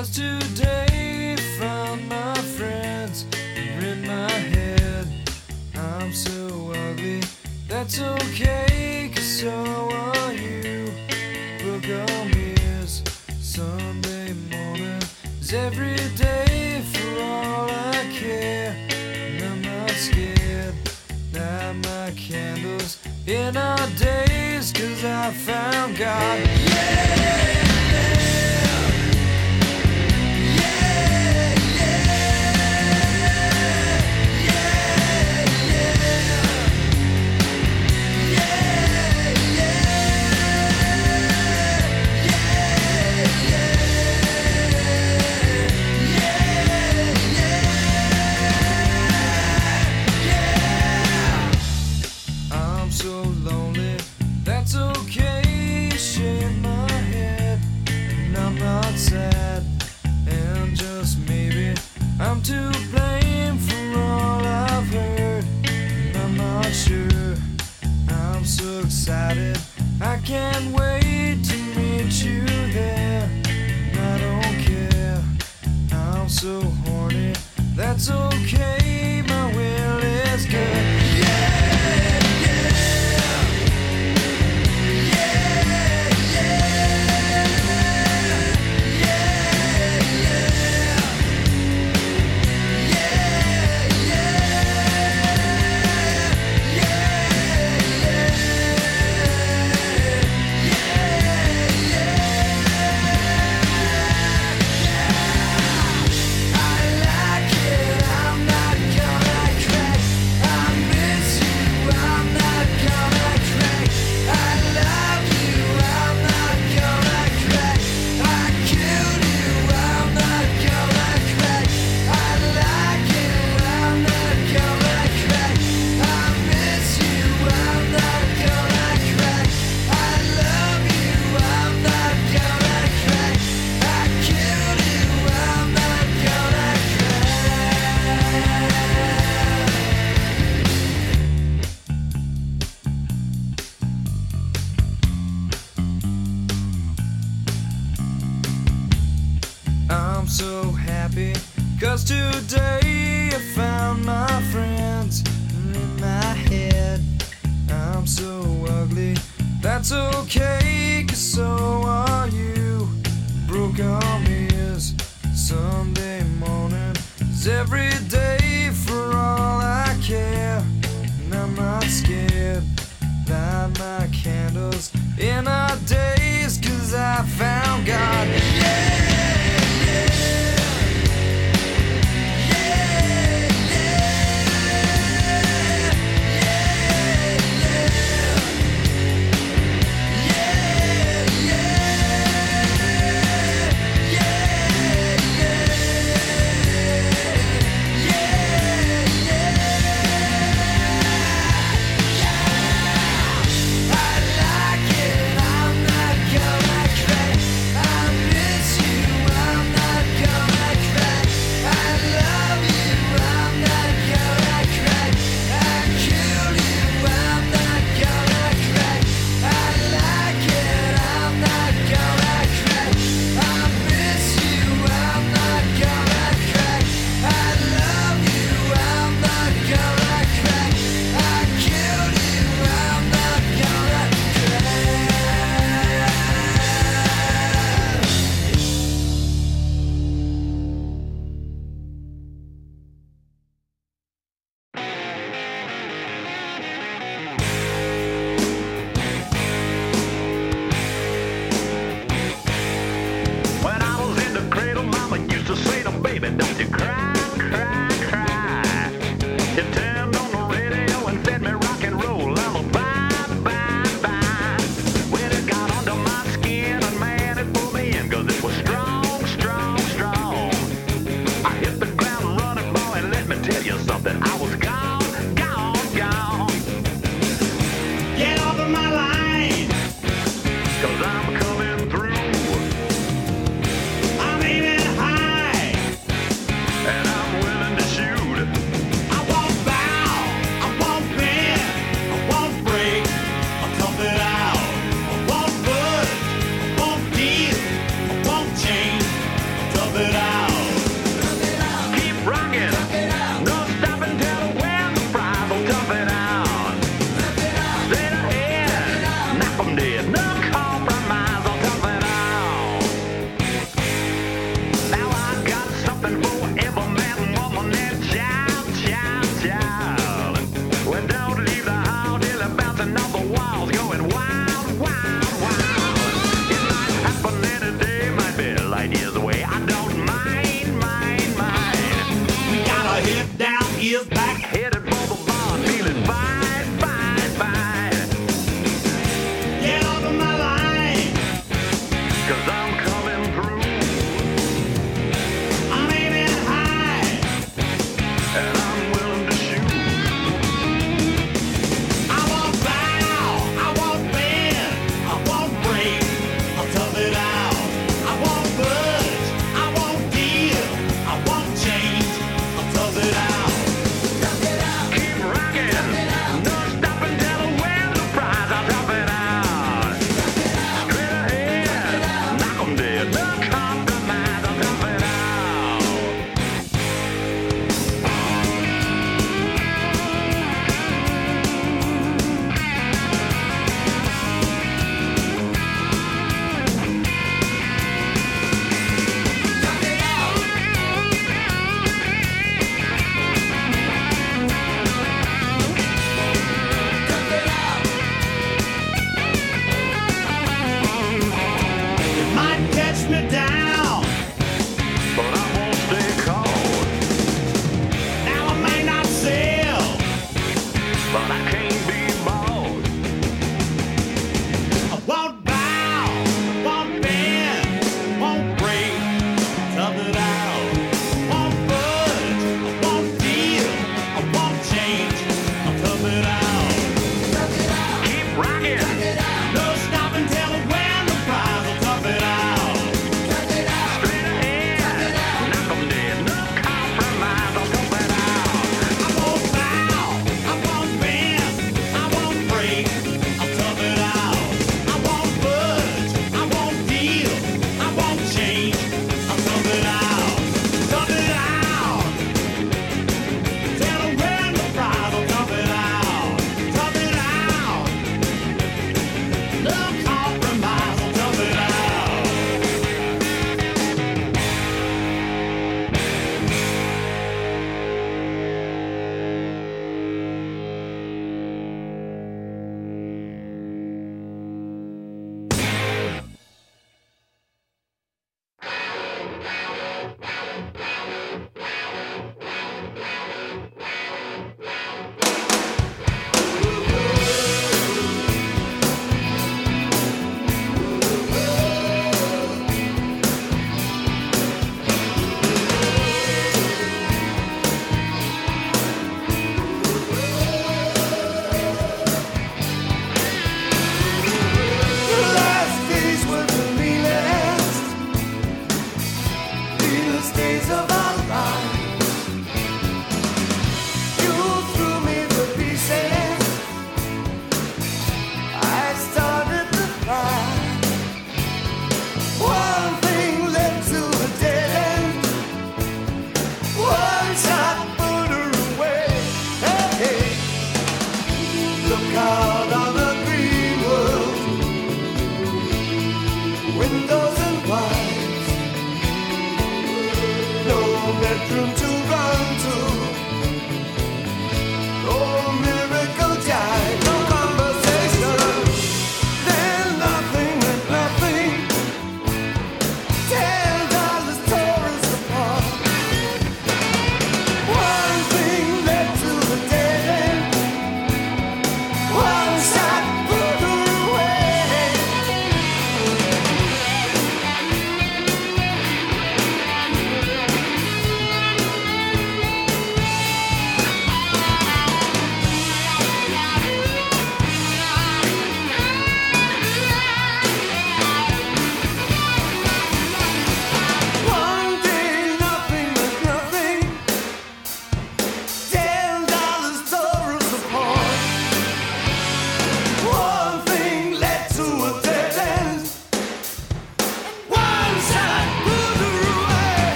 cause today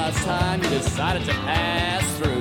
Last time you decided to pass through.